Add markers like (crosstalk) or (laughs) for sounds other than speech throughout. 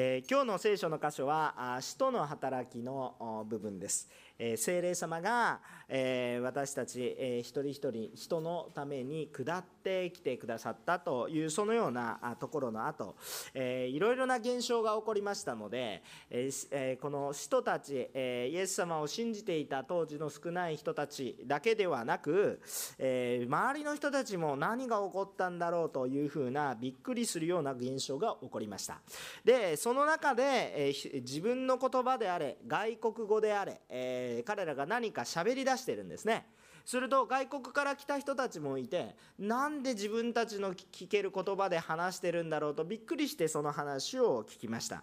えー、今日の聖書の箇所は「使徒の働き」の部分です。え、聖霊様が、えー、私たち、えー、一人一人人のために下ってきてくださったというそのようなところの後、えー、いろいろな現象が起こりましたので、え、この使徒たち、え、イエス様を信じていた当時の少ない人たちだけではなく、えー、周りの人たちも何が起こったんだろうというふうなびっくりするような現象が起こりました。でその中で、え、自分の言葉であれ外国語であれ、え、彼らが何か喋り出してるんですね。すると外国から来た人たちもいてなんで自分たちの聞ける言葉で話してるんだろうとびっくりしてその話を聞きました、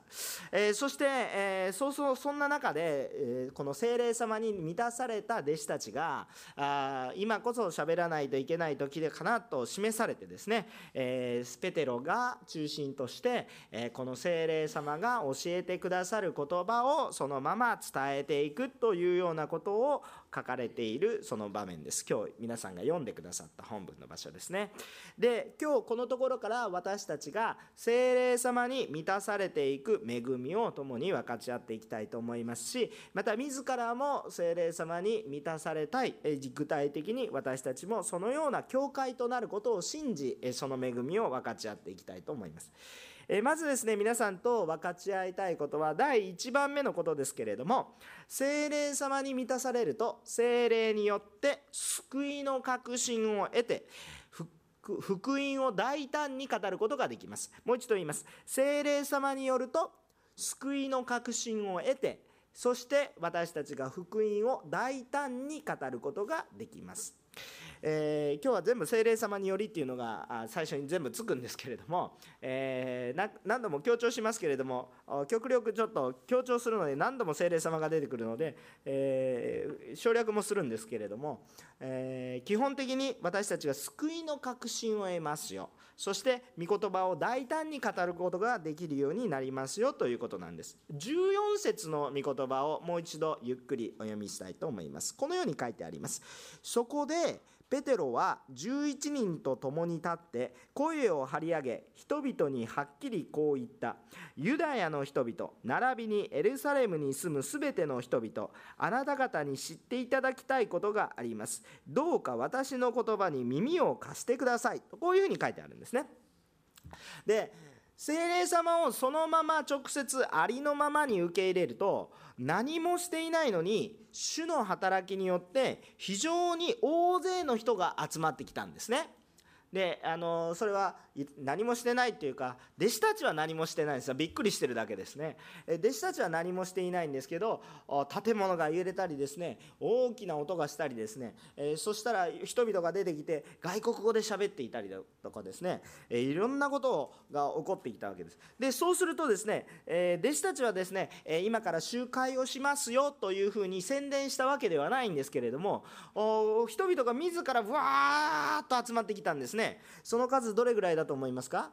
えー、そして、えー、そうそうそんな中で、えー、この精霊様に満たされた弟子たちがあ今こそ喋らないといけない時でかなと示されてですね、えー、ペテロが中心として、えこの精霊様が教えてくださる言葉をそのまま伝えていくというようなことを書かれているその場面です。今日皆さんが読んでくださった本文の場所ですね。で今日このところから私たちが精霊様に満たされていく恵みを共に分かち合っていきたいと思いますしまた自らも精霊様に満たされたい具体的に私たちもそのような教会となることを信じその恵みを分かち合っていきたいと思います。えまずですね皆さんと分かち合いたいことは第1番目のことですけれども精霊様に満たされると精霊によって救いの確信を得て福音を大胆に語ることができます。もう一度言います。精霊様によると救いの確信を得てそして私たちが福音を大胆に語ることができます。えー、今日は全部精霊様によりっていうのが最初に全部つくんですけれども、えー、何度も強調しますけれども極力ちょっと強調するので何度も精霊様が出てくるので、えー、省略もするんですけれども、え基本的に私たちが救いの確信を得ますよ。そして御言葉を大胆に語ることができるようになりますよということなんです。14節の御言葉をもう一度ゆっくりお読みしたいと思います。このように書いてあります。そこでペテロは11人と共に立って声を張り上げ人々にはっきりこう言った。ユダヤの人々並びにエルサレムに住むすべての人々あなた方に知っていただきたいことがあります。どうか私の言葉に耳を貸してください。とこういうふうに書いてあるんですね。で精霊様をそのまま直接ありのままに受け入れると何もしていないのに主の働きによって非常に大勢の人が集まってきたんですね。であのそれは何もしてないっていうか弟子たちは何もしてないんですよ。びっくりしてるだけですね。弟子たちは何もしていないんですけど建物が揺れたりですね大きな音がしたりですね、えそしたら人々が出てきて外国語で喋っていたりだとかですね、えいろんなことが起こっていたわけです。でそうするとですね、え弟子たちはですね今から集会をしますよというふうに宣伝したわけではないんですけれども人々が自らわーっと集まってきたんですね。ねその数どれぐらいだと思いますか？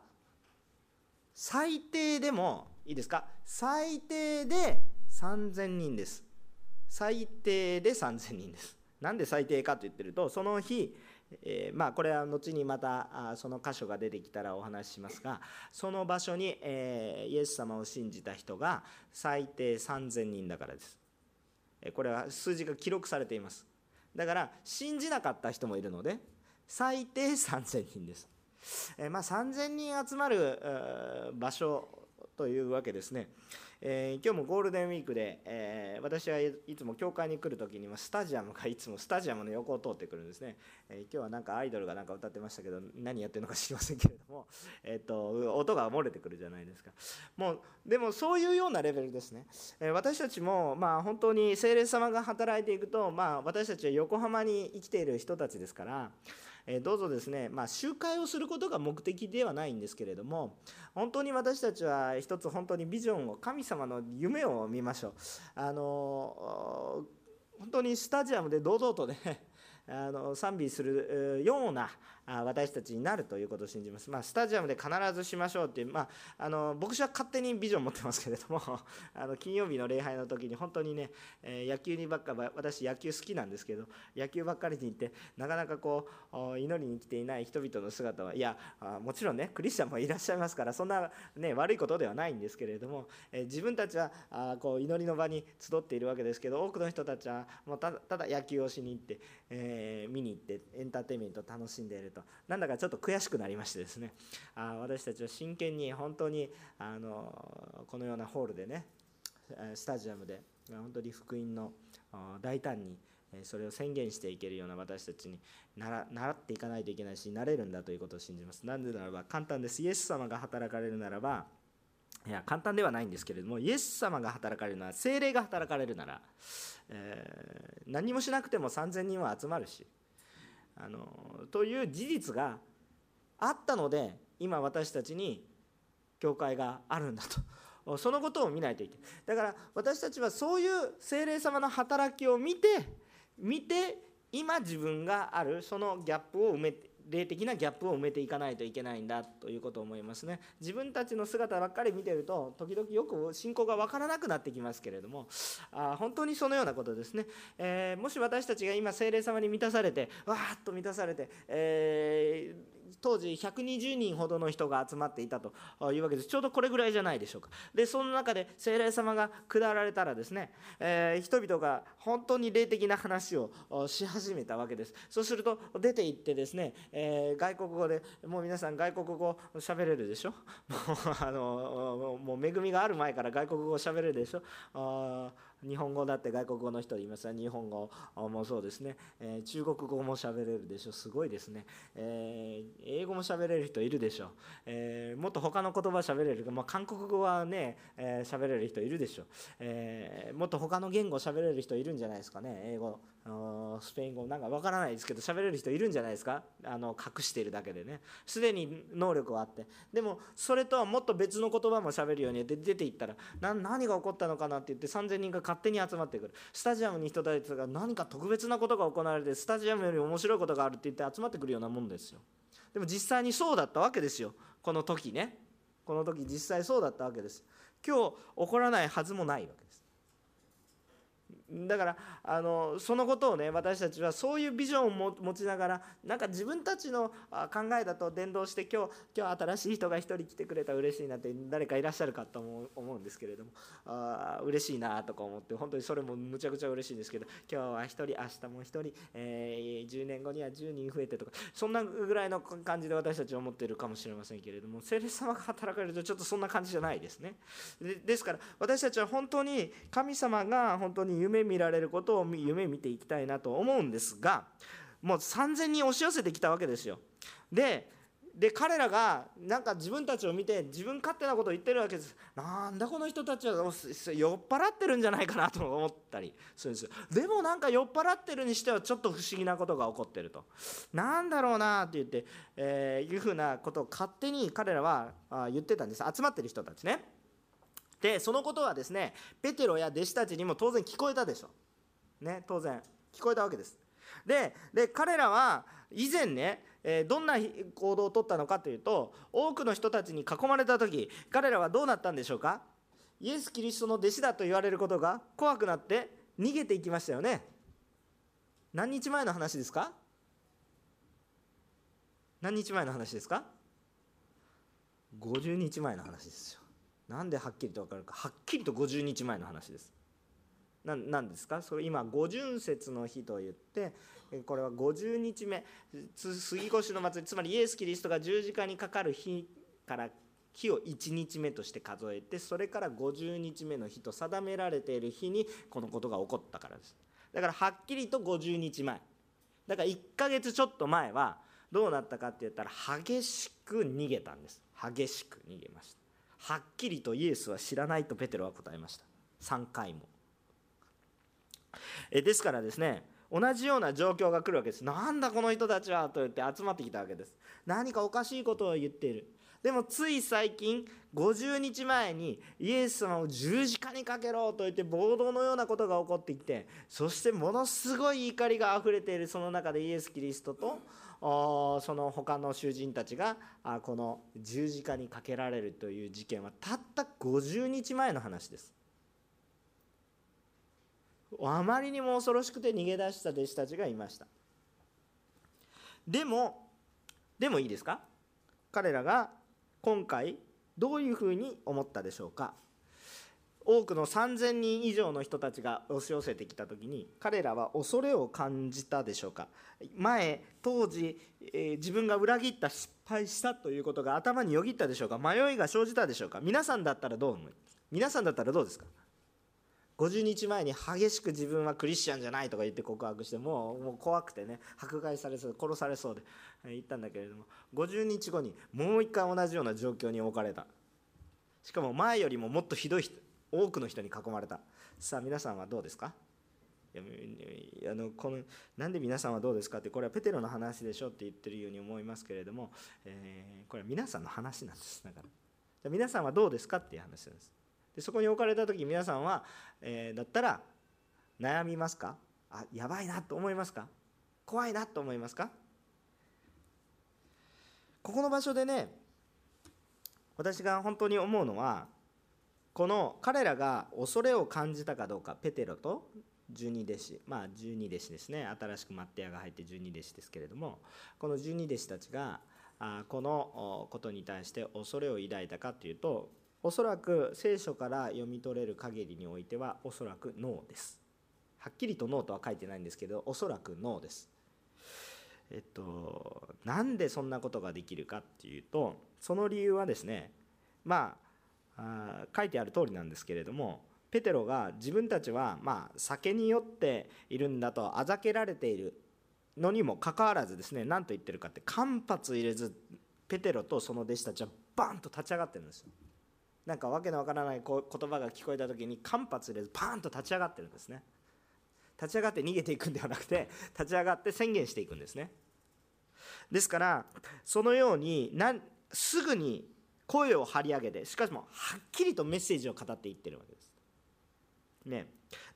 最低でもいいですか？最低で3000人です。最低で3000人です。なんで最低かと言ってるとその日えー、まあこれは後にまたその箇所が出てきたらお話ししますがその場所に、えー、イエス様を信じた人が最低3000人だからです、え、これは数字が記録されています。だから信じなかった人もいるので最低3000人です。えー、まあ、3000人集まる場所というわけですね。えー、今日もゴールデンウィークで、えー、私はいつも教会に来るときにはスタジアムがいつもスタジアムの横を通ってくるんですね、えー、今日はなんかアイドルがなんか歌ってましたけど何やってるのか知りませんけれども、(laughs) えーと、音が漏れてくるじゃないですかもうでもそういうようなレベルですね、え私たちもまあ本当に精霊様が働いていくと、まあ、私たちは横浜に生きている人たちですからえどうぞですね、まあ、集会をすることが目的ではないんですけれども本当に私たちは一つ本当にビジョンを神様の夢を見ましょう。あの本当にスタジアムで堂々とね (laughs) あの賛美するような私たちになるということを信じます、まあ、スタジアムで必ずしましょうっていう、まあ、あの僕は勝手にビジョン持ってますけれども (laughs) あの金曜日の礼拝の時に本当にね、え、野球にばっか私野球好きなんですけど野球ばっかりに行ってなかなかこう祈りに来ていない人々の姿はいやもちろんねクリスチャンもいらっしゃいますからそんな、ね、悪いことではないんですけれども、え、自分たちはあこう祈りの場に集っているわけですけど多くの人たちはもうただ野球をしに行って、えー、見に行ってエンターテインメント楽しんでいる。となんだかちょっと悔しくなりましてですねあ私たちは真剣に本当にあのこのようなホールでねスタジアムで本当に福音の大胆にそれを宣言していけるような私たちに習っていかないといけないしなれるんだということを信じます。なぜならば簡単です。イエス様が働かれるならばいや簡単ではないんですけれどもイエス様が働かれるなら精霊が働かれるなら、えー、何もしなくても3000人は集まるしあのという事実があったので今私たちに教会があるんだと。そのことを見ないといけない。だから私たちはそういう精霊様の働きを見て見て今自分があるそのギャップを埋めて霊的なギャップを埋めていかないといけないんだということを思いますね。自分たちの姿ばっかり見てると時々よく信仰が分からなくなってきますけれどもあ本当にそのようなことですね、えー、もし私たちが今精霊様に満たされてわーっと満たされて、えー当時120人ほどの人が集まっていたというわけです。ちょうどこれぐらいじゃないでしょうか。でその中で精霊様が下られたらですね、えー、人々が本当に霊的な話をし始めたわけです。そうすると出て行ってですね、えー、外国語でもう皆さん外国語喋れるでしょ？(laughs) もうあのもう恵みがある前から外国語喋れるでしょあ日本語だって外国語の人います日本語もそうですね、えー、中国語も喋れるでしょ。すごいですね、えー、英語も喋れる人いるでしょ、えー、もっと他の言葉喋れる、まあ、韓国語はね喋、えー、れる人いるでしょ、え、もっと他の言語喋れる人いるんじゃないですかね。英語。スペイン語なんかわからないですけど喋れる人いるんじゃないですか？あの隠しているだけでね。すでに能力はあって。でもそれとはもっと別の言葉も喋るように出ていったら何が起こったのかなって言って3000人が勝手に集まってくる。スタジアムに人たちが何か特別なことが行われてスタジアムより面白いことがあるって言って集まってくるようなもんですよ。でも実際にそうだったわけですよ。この時ね。この時実際そうだったわけです。今日起こらないはずもないわけだからあのそのことをね私たちはそういうビジョンを持ちながらなんか自分たちの考えだと伝道して今日今日新しい人が1人来てくれたら嬉しいなって誰かいらっしゃるかと思うんですけれども。あ嬉しいなとか思って本当にそれもむちゃくちゃ嬉しいんですけど今日は1人明日も1人、えー、10年後には10人増えてとかそんなぐらいの感じで私たちは思ってるかもしれませんけれども。聖霊様が働かれるとちょっとそんな感じじゃないですね。でですから私たちは本当に神様が本当に夢見られることを夢見ていきたいなと思うんですがもう3000人押し寄せてきたわけですよ。でで彼らがなんか自分たちを見て自分勝手なことを言ってるわけです。なんだこの人たちは酔っ払ってるんじゃないかなと思ったりするんですよ。でもなんか酔っ払ってるにしてはちょっと不思議なことが起こってると。なんだろうなって言って、えー、いうふうなことを勝手に彼らは言ってたんです。集まってる人たちね。でそのことはですねペテロや弟子たちにも当然聞こえたでしょ。ね当然。聞こえたわけです。で彼らは以前ねえどんな行動をとったのかというと多くの人たちに囲まれた時彼らはどうなったんでしょうか？イエス・キリストの弟子だと言われることが怖くなって逃げていきましたよね。何日前の話ですか？何日前の話ですか？50日前の話ですよ。なんではっきりと分かるか。はっきりと50日前の話です。何ですか？それ今五巡節の日といってこれは50日目。杉越の祭り。つまりイエス・キリストが十字架にかかる日から日を1日目として数えてそれから50日目の日と定められている日にこのことが起こったからです。だからはっきりと50日前。だから1ヶ月ちょっと前はどうなったかって言ったら激しく逃げたんです。激しく逃げました。はっきりとイエスは知らないとペテロは答えました。3回も。えですからですね同じような状況が来るわけです。なんだこの人たちはと言って集まってきたわけです。何かおかしいことを言っている。でもつい最近50日前にイエス様を十字架にかけろと言って暴動のようなことが起こってきてそしてものすごい怒りがあふれているその中でイエス・キリストとその他の囚人たちがこの十字架にかけられるという事件はたった50日前の話です。あまりにも恐ろしくて逃げ出した弟子たちがいました。でもでもいいですか？彼らが今回どういうふうに思ったでしょうか？多くの3000人以上の人たちが押し寄せてきた時に彼らは恐れを感じたでしょうか。前当時、えー、自分が裏切った失敗したということが頭によぎったでしょうか。迷いが生じたでしょうか。皆さんだったらどう思います皆さんだったらどうですか？50日前に激しく自分はクリスチャンじゃないとか言って告白してもうもう怖くてね迫害されそう殺されそうで言ったんだけれども。50日後にもう一回同じような状況に置かれた。しかも前よりももっとひどい多くの人に囲まれた。さあ皆さんはどうですか？いやあのこのなんで皆さんはどうですかってこれはペテロの話でしょって言ってるように思いますけれども、えー、これは皆さんの話なんです。だから。皆さんはどうですかっていう話なんです。でそこに置かれた時皆さんは、えー、だったら悩みますか？あやばいなと思いますか？怖いなと思いますか？ここの場所でね私が本当に思うのはこの彼らが恐れを感じたかどうかペテロと十二弟子。まあ十二弟子ですね。新しくマッテヤが入って十二弟子ですけれどもこの十二弟子たちがこのことに対して恐れを抱いたかというとおそらく聖書から読み取れる限りにおいてはおそらくノーです。はっきりとノーとは書いてないんですけどおそらくノーです。えっとなんでそんなことができるかっていうとその理由はですねまあ書いてある通りなんですけれどもペテロが自分たちはまあ酒に酔っているんだとあざけられているのにもかかわらずですね何と言ってるかって間髪入れずペテロとその弟子たちはバンと立ち上がってるんですよ。なんかわけのわからない言葉が聞こえた時に間髪入れずパーンと立ち上がってるんですね。立ち上がって逃げていくんではなくて立ち上がって宣言していくんですね。ですからそのようになすぐに声を張り上げてしかしもはっきりとメッセージを語っていってるわけです。ね、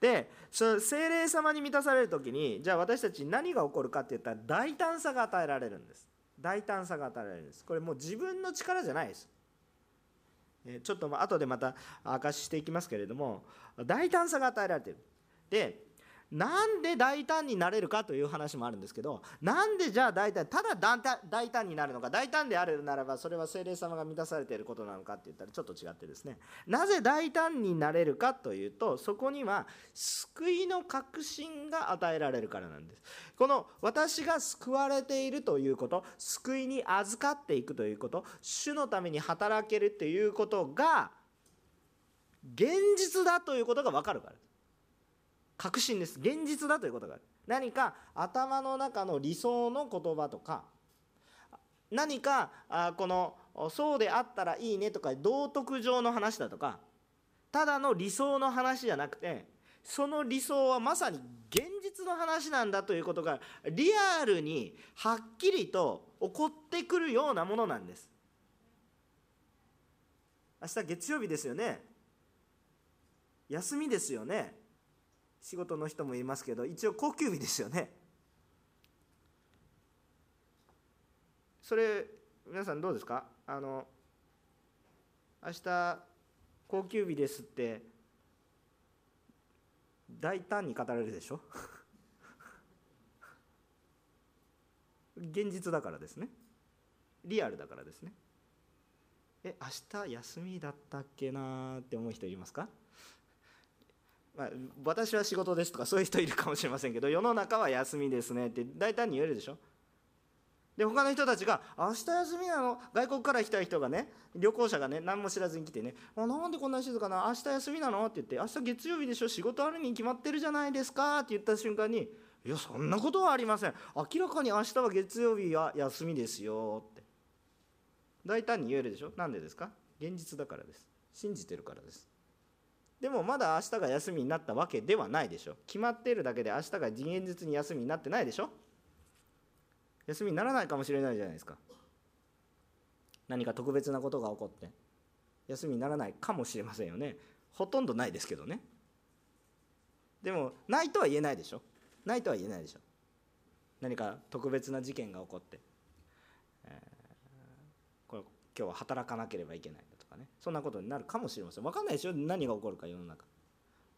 でその精霊様に満たされる時にじゃあ私たち何が起こるかって言ったら大胆さが与えられるんです。大胆さが与えられるんです。これもう自分の力じゃないです。ちょっと後でまた明かししていきますけれども大胆さが与えられてる。でなんで大胆になれるかという話もあるんですけどなんでじゃあ大胆ただ大胆になるのか大胆であるならばそれは精霊様が満たされていることなのかって言ったらちょっと違ってですね。なぜ大胆になれるかというとそこには救いの確信が与えられるからなんです。この私が救われているということ救いに預かっていくということ主のために働けるということが現実だということが分かるから。です確信です。現実だということがある。何か頭の中の理想の言葉とか何かあこのそうであったらいいねとか道徳上の話だとかただの理想の話じゃなくてその理想はまさに現実の話なんだということがリアルにはっきりと起こってくるようなものなんです。明日月曜日ですよね。休みですよね。仕事の人もいますけど一応高級日ですよね。それ皆さんどうですか？あの明日高級日ですって大胆に語られるでしょ？(laughs) 現実だからですね。リアルだからですね。え明日休みだったっけなって思う人いますか？まあ、私は仕事ですとかそういう人いるかもしれませんけど世の中は休みですねって大胆に言えるでしょ？で他の人たちが「明日休みなの？外国から来た人がね旅行者がね何も知らずに来てね「あなんでこんな静かな明日休みなの?」って言って「明日月曜日でしょ？仕事あるに決まってるじゃないですか」って言った瞬間に「いやそんなことはありません。明らかに明日は月曜日は休みですよ」って。大胆に言えるでしょ？なんでですか？現実だからです。信じてるからです。でもまだ明日が休みになったわけではないでしょ。決まっているだけで明日が現実に休みになってないでしょ。休みにならないかもしれないじゃないですか。何か特別なことが起こって。休みにならないかもしれませんよね。ほとんどないですけどね。でもないとは言えないでしょ。ないとは言えないでしょ。何か特別な事件が起こって、えー、これ今日は働かなければいけないね。そんなことになるかもしれません。分かんないでしょ何が起こるか世の中。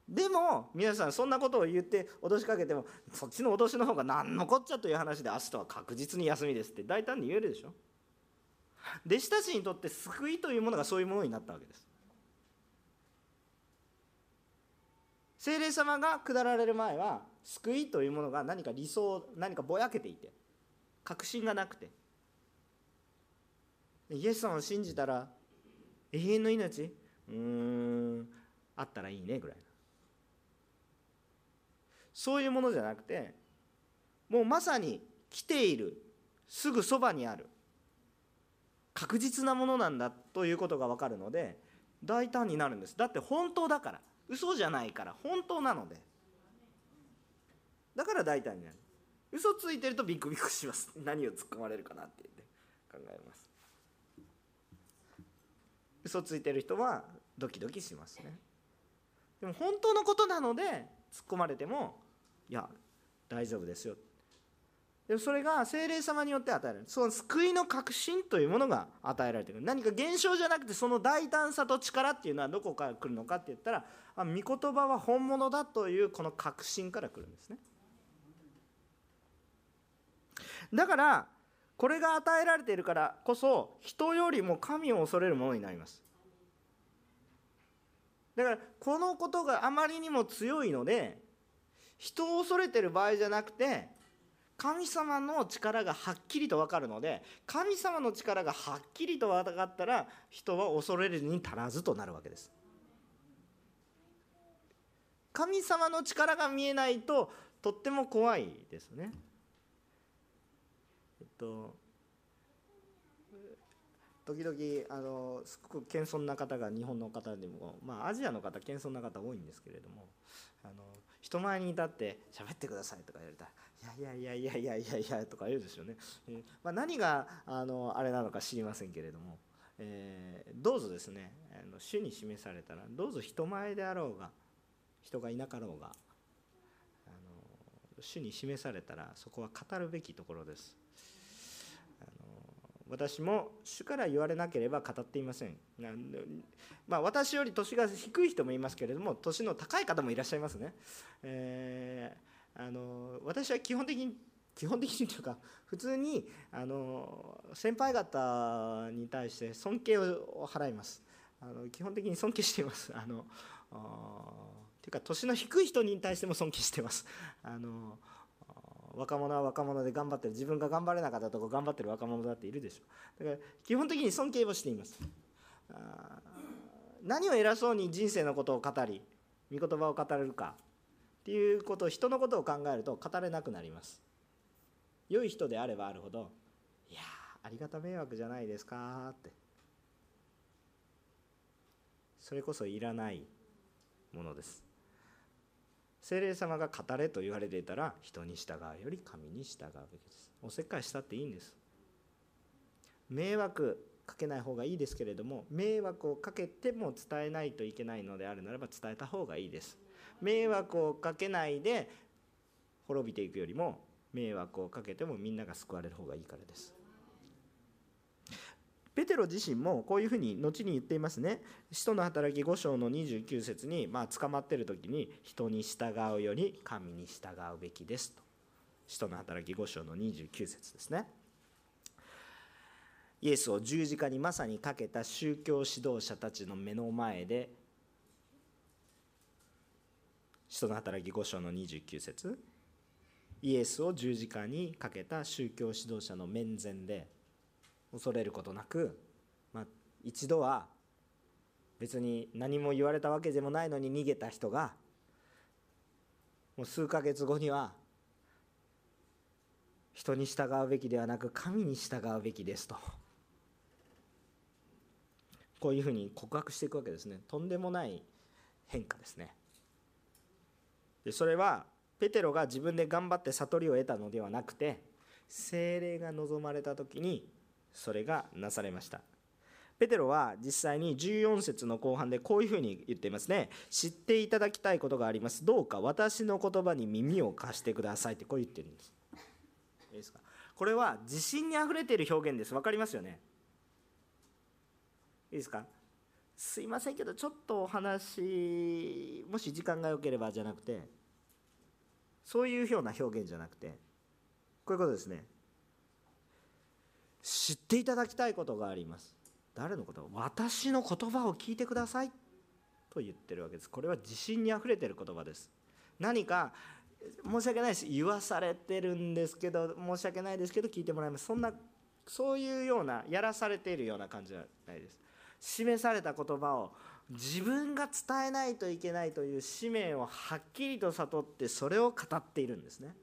でも皆さんそんなことを言って脅しかけてもそっちの脅しの方が何のこっちゃという話で明日は確実に休みですって大胆に言えるでしょ。弟子たちにとって救いというものがそういうものになったわけです。精霊様が下られる前は救いというものが何か理想何かぼやけていて確信がなくて。イエス様を信じたら永遠の命？うーんあったらいいねぐらいな。そういうものじゃなくてもうまさに来ているすぐそばにある確実なものなんだということが分かるので大胆になるんです。だって本当だから嘘じゃないから本当なので。だから大胆になる。嘘ついてるとビクビクします。何を突っ込まれるかなってって考えます。嘘ついてる人はドキドキしますね。でも本当のことなので突っ込まれてもいや大丈夫ですよ。でそれが精霊様によって与えられる。その救いの確信というものが与えられている。何か現象じゃなくてその大胆さと力っていうのはどこから来るのかって言ったらあ御言葉は本物だというこの確信から来るんですね。だからこれが与えられているからこそ人よりも神を恐れるものになります。だからこのことがあまりにも強いので人を恐れてる場合じゃなくて神様の力がはっきりと分かるので神様の力がはっきりと分かったら人は恐れるに足らずとなるわけです。神様の力が見えないととっても怖いですね。と時々あのすごく謙遜な方が日本の方でもまあアジアの方謙遜な方多いんですけれどもあの人前に立って喋ってくださいとか言われたらいやいやいやいやいやいやいやとか言うですよね、えー、まあ、何があのあれなのか知りませんけれども、えー、どうぞですねあの主に示されたらどうぞ人前であろうが人がいなかろうがあの主に示されたらそこは語るべきところです。私も主から言われなければ語っていません。まあ、私より年が低い人もいますけれども年の高い方もいらっしゃいますね、えーあの私は基本的に基本的にというか普通にあの先輩方に対して尊敬を払います。あの基本的に尊敬しています。あのというか年の低い人に対しても尊敬しています。あの若者は若者で頑張ってる。自分が頑張れなかったとこ頑張ってる若者だっているでしょ。だから基本的に尊敬をしています。何を偉そうに人生のことを語り御言葉を語れるかっていうことを人のことを考えると語れなくなります。良い人であればあるほどいやありがた迷惑じゃないですかって。それこそいらないものです。精霊様が語れと言われていたら人に従うより神に従うべきです。おせっかいしたっていいんです。迷惑かけない方がいいですけれども迷惑をかけても伝えないといけないのであるならば伝えた方がいいです。迷惑をかけないで滅びていくよりも迷惑をかけてもみんなが救われる方がいいからです。ペテロ自身もこういうふうに後に言っていますね。使徒の働き5章の29節にまあ捕まってる時に人に従うより神に従うべきですと。使徒の働き5章の29節ですね。イエスを十字架にまさにかけた宗教指導者たちの目の前で使徒の働き5章の29節。イエスを十字架にかけた宗教指導者の面前で恐れることなく、まあ、一度は別に何も言われたわけでもないのに逃げた人がもう数ヶ月後には人に従うべきではなく神に従うべきですと。こういうふうに告白していくわけですね。とんでもない変化ですね。でそれはペテロが自分で頑張って悟りを得たのではなくて精霊が望まれた時にそれがなされました。ペテロは実際に14節の後半でこういうふうに言っていますね。知っていただきたいことがあります。どうか私の言葉に耳を貸してくださいってこう言ってるんです。いいですか？これは自信にあふれている表現です。分かりますよね？いいですか？すいませんけどちょっとお話もし時間が良ければじゃなくてそういうような表現じゃなくてこういうことですね。知っていただきたいことがあります。誰のこと？私の言葉を聞いてください。と言ってるわけです。これは自信にあふれてる言葉です。何か申し訳ないです。言わされてるんですけど申し訳ないですけど聞いてもらいます。そんなそういうようなやらされているような感じじゃないです。示された言葉を自分が伝えないといけないという使命をはっきりと悟ってそれを語っているんですね。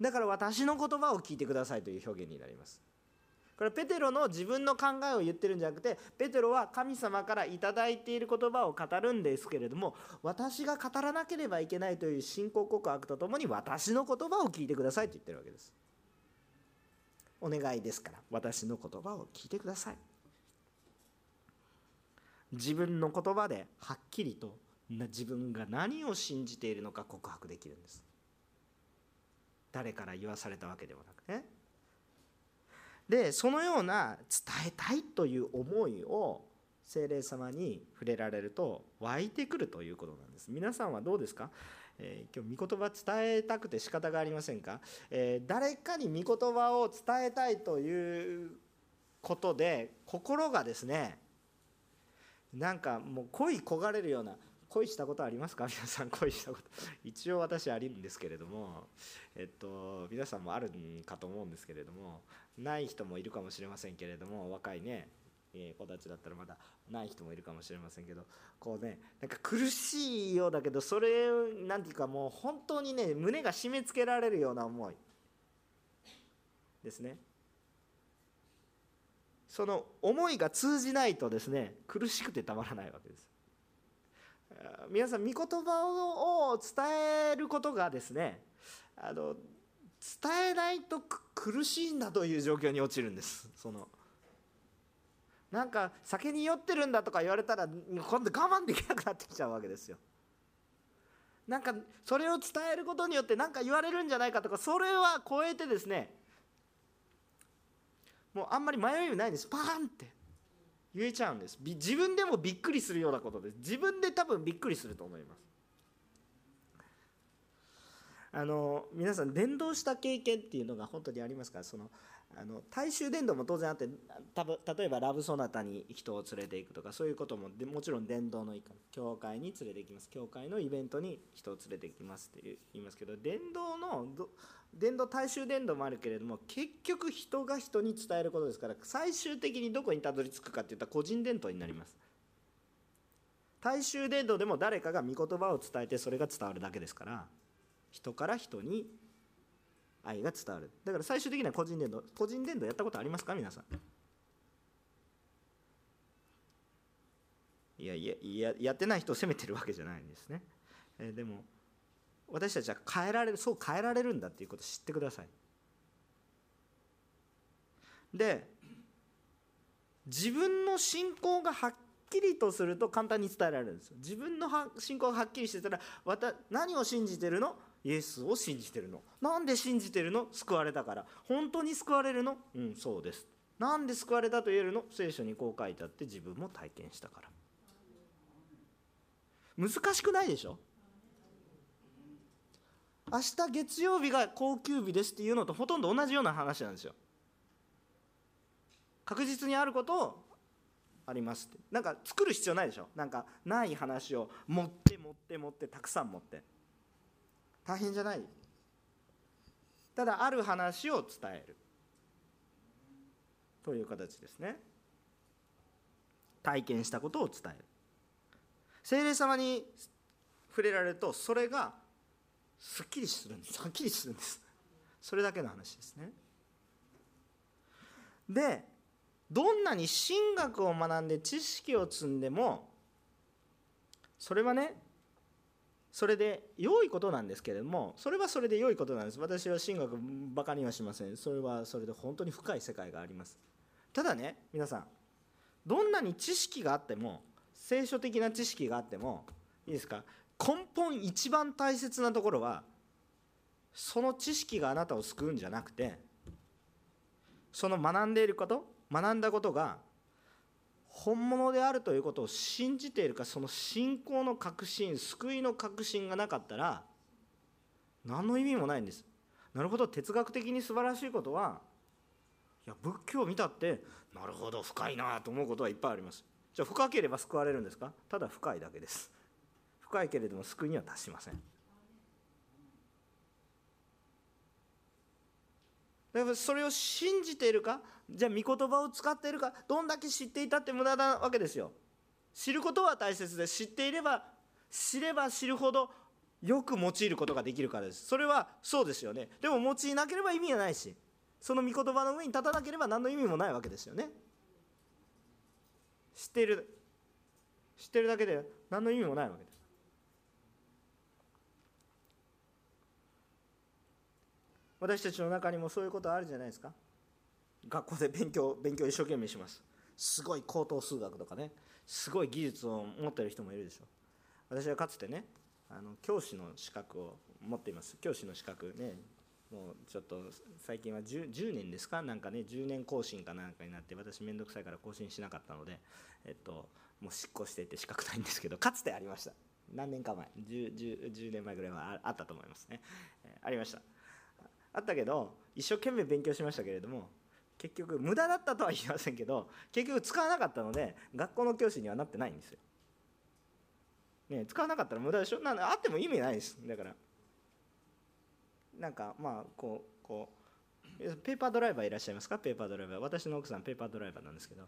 だから私の言葉を聞いてくださいという表現になります。これペテロの自分の考えを言ってるんじゃなくてペテロは神様から頂いている言葉を語るんですけれども私が語らなければいけないという信仰告白とともに私の言葉を聞いてくださいと言ってるわけです。お願いですから私の言葉を聞いてください。自分の言葉ではっきりと自分が何を信じているのか告白できるんです。誰から言わされたわけでもなくね。でそのような伝えたいという思いを精霊様に触れられると湧いてくるということなんです。皆さんはどうですか、えー、今日御言葉伝えたくて仕方がありませんか、えー、誰かに御言葉を伝えたいということで心がですねなんかもう恋焦がれるような恋したことありますか？皆さん恋したこと。一応私あるんですけれどもえっと皆さんもあるんかと思うんですけれどもない人もいるかもしれませんけれども若いねえ子たちだったらまだない人もいるかもしれませんけどこうねなんか苦しいようだけどそれなんていうかもう本当にね胸が締め付けられるような思い。ですね。その思いが通じないとですね苦しくてたまらないわけです。皆さん御言葉を伝えることがですねあの伝えないと苦しいんだという状況に陥るんです。そのなんか酒に酔ってるんだとか言われたら今度我慢できなくなってきちゃうわけですよ。なんかそれを伝えることによって何か言われるんじゃないかとかそれは超えてですねもうあんまり迷いないんです。パーンって。言えちゃうんです。自分でもびっくりするようなことです。自分で多分びっくりすると思います。あの皆さん伝道した経験っていうのが本当にありますか？らそのあの大衆伝道も当然あって例えばラブソナタに人を連れていくとかそういうこともでもちろん伝道の一環。教会に連れて行きます。教会のイベントに人を連れて行きますって言いますけど伝道の伝道大衆伝道もあるけれども結局人が人に伝えることですから最終的にどこにたどり着くかっていったら個人伝道になります。大衆伝道でも誰かが御言葉を伝えてそれが伝わるだけですから人から人に愛が伝わる。だから最終的には個人伝道個人伝道やったことありますか？皆さん。いやいやややってない人を責めてるわけじゃないんですね、えー、でも私たちは変えられるそう変えられるんだっていうことを知ってください。で自分の信仰がはっきりとすると簡単に伝えられるんですよ。自分の信仰がはっきりしてたら何を信じてるの？イエスを信じてるの。なんで信じてるの？救われたから。本当に救われるの？うんそうです。なんで救われたと言えるの？聖書にこう書いてあって自分も体験したから。難しくないでしょ？明日月曜日が高級日ですっていうのとほとんど同じような話なんですよ。確実にあることをありますって。なんか作る必要ないでしょ？なんかない話を持って持って持ってたくさん持って。大変じゃない？ただある話を伝える。という形ですね。体験したことを伝える。精霊様に触れられるとそれがすっきりするんです。はっきりするんです。それだけの話ですね。でどんなに神学を学んで知識を積んでもそれはねそれで良いことなんですけれどもそれはそれで良いことなんです。私は神学バカにはしません。それはそれで本当に深い世界があります。ただね皆さんどんなに知識があっても聖書的な知識があってもいいですか？根本一番大切なところはその知識があなたを救うんじゃなくてその学んでいること学んだことが本物であるということを信じているかその信仰の確信救いの確信がなかったら何の意味もないんです。なるほど哲学的に素晴らしいことはいや仏教を見たってなるほど深いなと思うことはいっぱいあります。じゃあ深ければ救われるんですか？ただ深いだけです。深いけれども救いには達しません。だからそれを信じているかじゃあ御言葉を使っているかどんだけ知っていたって無駄なわけですよ。知ることは大切です知っていれば知れば知るほどよく用いることができるからです。それはそうですよね。でも用いなければ意味がないしその御言葉の上に立たなければ何の意味もないわけですよね。知っている知ってるだけで何の意味もないわけです。私たちの中にもそういうことあるじゃないですか。学校で勉強勉強一生懸命します。すごい高等数学とかね。すごい技術を持ってる人もいるでしょ。私はかつてねあの教師の資格を持っています。教師の資格ねもうちょっと最近は 10, 10年ですか？なんかね10年更新かなんかになって私面倒くさいから更新しなかったのでえっともう執行してて資格ないんですけどかつてありました。何年か前。10, 10, 10年前ぐらいはあったと思いますね、えー、ありました。あったけど一生懸命勉強しましたけれども結局無駄だったとは言いませんけど結局使わなかったので学校の教師にはなってないんですよ。ね、使わなかったら無駄でしょ？なんあっても意味ないです。だから。なんかまあこうこうペーパードライバーいらっしゃいますか？ペーパードライバー。私の奥さんペーパードライバーなんですけど。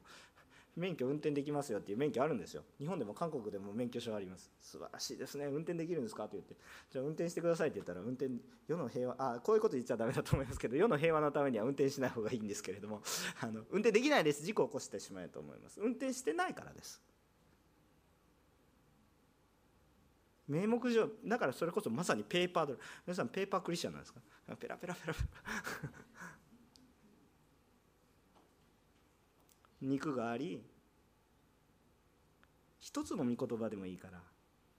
免許運転できますよっていう免許あるんですよ。日本でも韓国でも免許証あります。素晴らしいですね。運転できるんですかって言って。じゃあ運転してくださいって言ったら運転世の平和あこういうこと言っちゃダメだと思いますけど世の平和のためには運転しない方がいいんですけれども。(laughs) あの運転できないです。事故を起こしてしまうと思います。運転してないからです。名目上だからそれこそまさにペーパードル皆さんペーパークリスチャンなんですか？ペラペラペラペラ。肉があり一つの御言葉でもいいから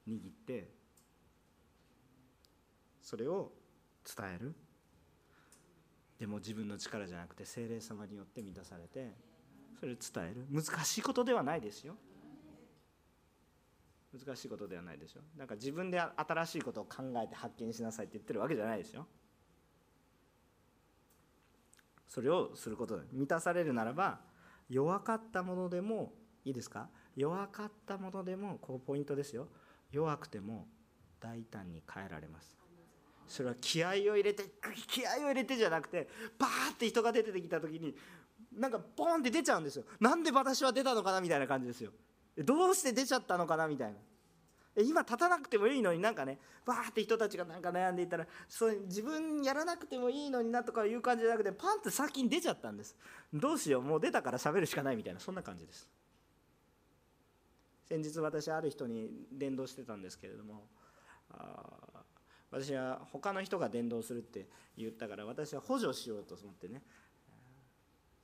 握ってそれを伝える。でも自分の力じゃなくて精霊様によって満たされてそれを伝える。難しいことではないですよ。難しいことではないでしょなんか自分で新しいことを考えて発見しなさいって言ってるわけじゃないですよ。それをすることで満たされるならば弱かったものでもいいですか？弱かったものでもここポイントですよ。弱くても大胆に変えられます。それは気合を入れて気合を入れてじゃなくてバーって人が出てきた時になんかポンって出ちゃうんですよ。なんで私は出たのかなみたいな感じですよ。どうして出ちゃったのかなみたいな。今立たなくてもいいのになんかねバーって人たちがなんか悩んでいたらそう自分やらなくてもいいのになとかいう感じじゃなくてパンって先に出ちゃったんです。どうしようもう出たから喋るしかないみたいなそんな感じです。先日私ある人に伝道してたんですけれども私は他の人が伝道するって言ったから私は補助しようと思ってね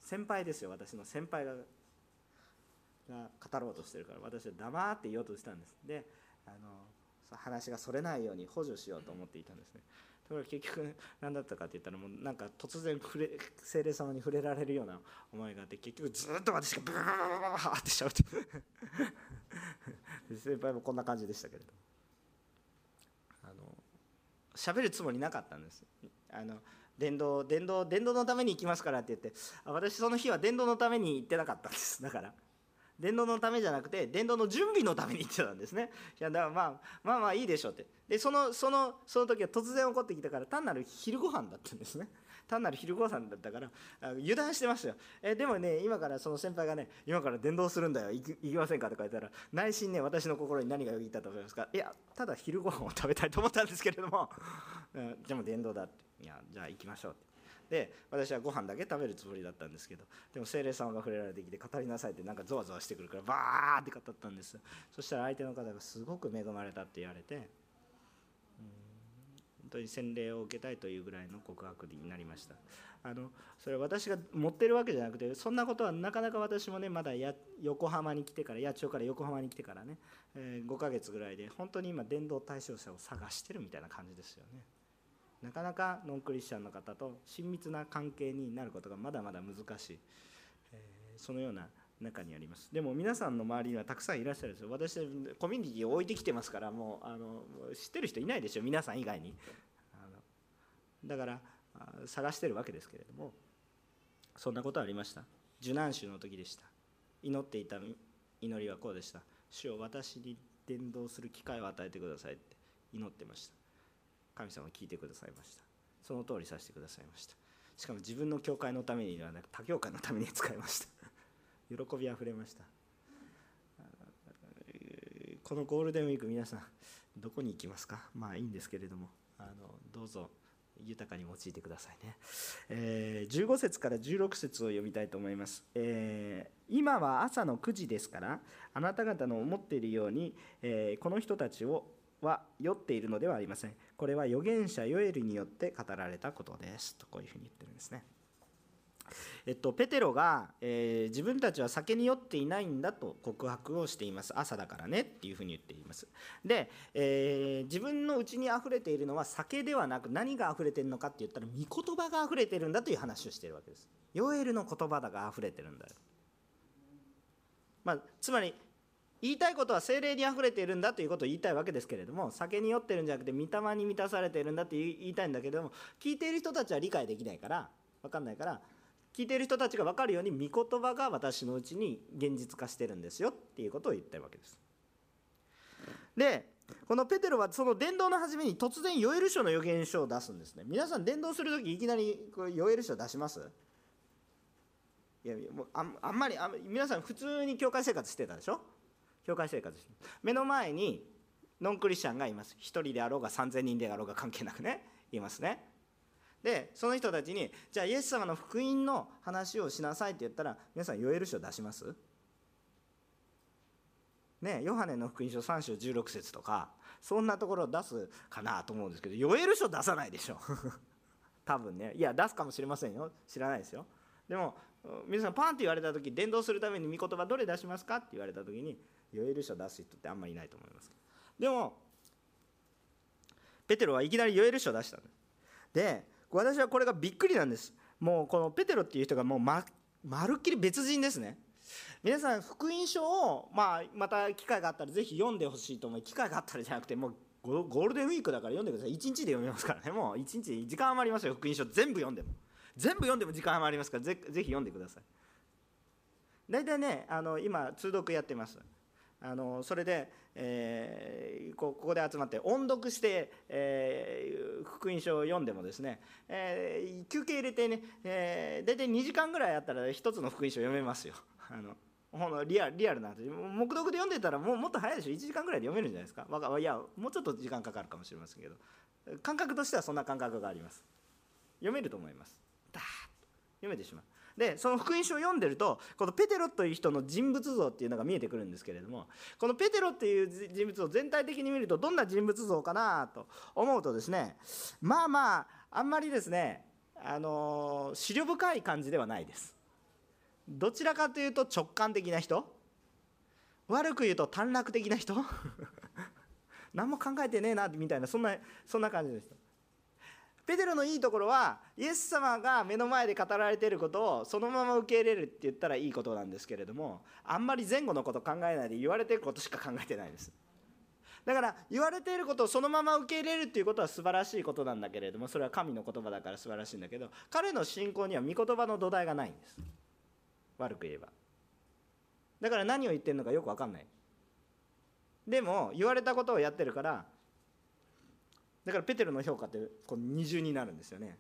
先輩ですよ私の先輩がが語ろうとしてるから私は黙って言おうとしたんです。であの話がそれないように補助しようと思っていたんですね。ところが結局何だったかって言ったらもうなんか突然触れ精霊様に触れられるような思いがあって結局ずっと私がブーってしゃうって (laughs) 先輩もこんな感じでしたけれど。あの喋るつもりなかったんです。あの電動電動電動のために行きますからって言って私その日は電動のために行ってなかったんです。だから。伝道のためじゃなくて伝道の準備のために言ってたんですね。いやだからまあまあまあいいでしょうって。でそのそのその時は突然起こってきたから単なる昼ご飯だったんですね。単なる昼ご飯だったから油断してましたよ。えでもね今からその先輩がね今から伝道するんだよ。行きませんかとか言ったら内心ね私の心に何がよぎったと思いますか。いやただ昼ご飯を食べたいと思ったんですけれども、うん、でも伝道だって。いやじゃあ行きましょうって。で私はご飯だけ食べるつもりだったんですけどでも精霊様が触れられてきて語りなさいってなんかゾワゾワしてくるからバーって語ったんです。そしたら相手の方がすごく恵まれたって言われて本当に洗礼を受けたいというぐらいの告白になりました。あのそれは私が持ってるわけじゃなくてそんなことはなかなか私もねまだや横浜に来てから八千代から横浜に来てからね、えー、5ヶ月ぐらいで本当に今伝道対象者を探してるみたいな感じですよね。なかなかノンクリスチャンの方と親密な関係になることがまだまだ難しい、えー、そのような中にあります。でも皆さんの周りにはたくさんいらっしゃるんですよ。私コミュニティを置いてきてますからもうあの知ってる人いないでしょ皆さん以外に。あのだから探してるわけですけれどもそんなことありました。受難週の時でした。祈っていた祈りはこうでした主を私に伝道する機会を与えてくださいって祈ってました。神様聞いてくださいました。その通りさせてくださいました。しかも自分の教会のためにではなく他教会のために使いました。(laughs) 喜びあふれました。このゴールデンウィーク皆さんどこに行きますか？まあいいんですけれども。あのどうぞ豊かに用いてくださいね、えー、15節から16節を読みたいと思います、えー、今は朝の9時ですからあなた方の思っているように、えー、この人たちをは酔っているのではありません。これは預言者ヨエルによって語られたことです。とこういうふうに言ってるんですね。えっと、ペテロが、えー、自分たちは酒に酔っていないんだと告白をしています。朝だからねっていうふうに言っています。で、えー、自分のうちにあふれているのは酒ではなく何があふれてるのかって言ったら御言葉があふれてるんだという話をしているわけです。ヨエルの言葉だがあふれてるんだ、まあ、つまり言いたいことは精霊にあふれているんだということを言いたいわけですけれども酒に酔ってるんじゃなくて御霊に満たされているんだって言いたいんだけども聞いている人たちは理解できないから分かんないから聞いている人たちが分かるように御言葉が私のうちに現実化してるんですよっていうことを言ったわけです。でこのペテロはその伝道の初めに突然ヨエル書の予言書を出すんですね。皆さん伝道する時いきなりこれヨエル書出します？いやもうあんまりあ皆さん普通に教会生活してたでしょ？教会生活して目の前にノンクリスチャンがいます。1人であろうが3000人であろうが関係なくね。いますね。でその人たちにじゃあイエス様の福音の話をしなさいって言ったら皆さんヨエル書出します？ねヨハネの福音書3章16節とかそんなところを出すかなと思うんですけどヨエル書出さないでしょ。(laughs) 多分ね。いや出すかもしれませんよ。知らないですよ。でも皆さんパンって言われた時伝道するために御言葉どれ出しますかって言われた時にヨエル書出す人ってあんまりいないと思いますでもペテロはいきなりヨエル書出したんですで私はこれがびっくりなんですもうこのペテロっていう人がもうままるっきり別人ですね皆さん福音書を、まあ、また機会があったらぜひ読んでほしいと思い機会があったらじゃなくてもうゴールデンウィークだから読んでください1日で読めますからねもう1日時間余りますよ福音書全部読んでも全部読んでも時間余りますからぜぜひ読んでください大体ねあの今通読やってますあのそれで、えー、ここで集まって音読して、えー、福音書を読んでもですね、えー、休憩入れてね、えー、大体2時間ぐらいあったら1つの福音書読めますよ。(laughs) あのほんリアリアルな黙読で読んでたらもうもっと早いでしょ。1時間ぐらいで読めるんじゃないですかいやもうちょっと時間かかるかもしれませんけど。感覚としてはそんな感覚があります。読めると思います。ダーッと。読めてしまう。でその福音書を読んでるとこのペテロという人の人物像っていうのが見えてくるんですけれどもこのペテロっていう人物像全体的に見るとどんな人物像かなと思うとですねまあまああんまりですねあの思慮深い感じではないです。どちらかというと直感的な人。悪く言うと短絡的な人。(laughs) 何も考えてねえなみたいなそんなそんな感じです。ペテロのいいところはイエス様が目の前で語られていることをそのまま受け入れるって言ったらいいことなんですけれどもあんまり前後のこと考えないで言われていることしか考えてないです。だから言われていることをそのまま受け入れるっていうことは素晴らしいことなんだけれどもそれは神の言葉だから素晴らしいんだけど彼の信仰には御言葉の土台がないんです。悪く言えば。だから何を言ってるのかよく分かんない。でも言われたことをやってるからだからペテロの評価ってこう二重になるんですよね。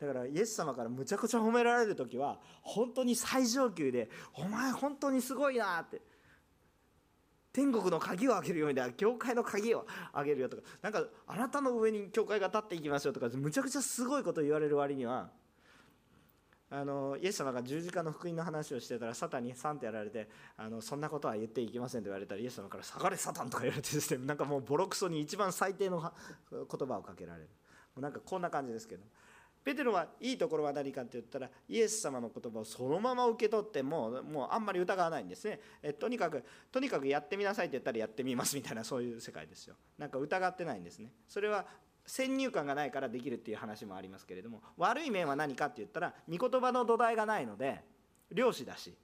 だからイエス様からむちゃくちゃ褒められる時は本当に最上級で「お前本当にすごいな」って。天国の鍵を開けるようにだ教会の鍵を開けるよとかなんかあなたの上に教会が立っていきますよとかむちゃくちゃすごいこと言われる割にはあのイエス様が十字架の福音の話をしてたらサタンにサンってやられてあのそんなことは言っていきませんと言われたらイエス様から「下がれサタン」とか言われてですね (laughs) なんかもうボロクソに一番最低の言葉をかけられる。なんかこんな感じですけど。ペテロはいいところは何かって言ったらイエス様の言葉をそのまま受け取ってももうあんまり疑わないんですね。えとにかくとにかくやってみなさいって言ったらやってみますみたいなそういう世界ですよ。なんか疑ってないんですね。それは先入観がないからできるっていう話もありますけれども悪い面は何かって言ったら御言葉の土台がないので漁師だし。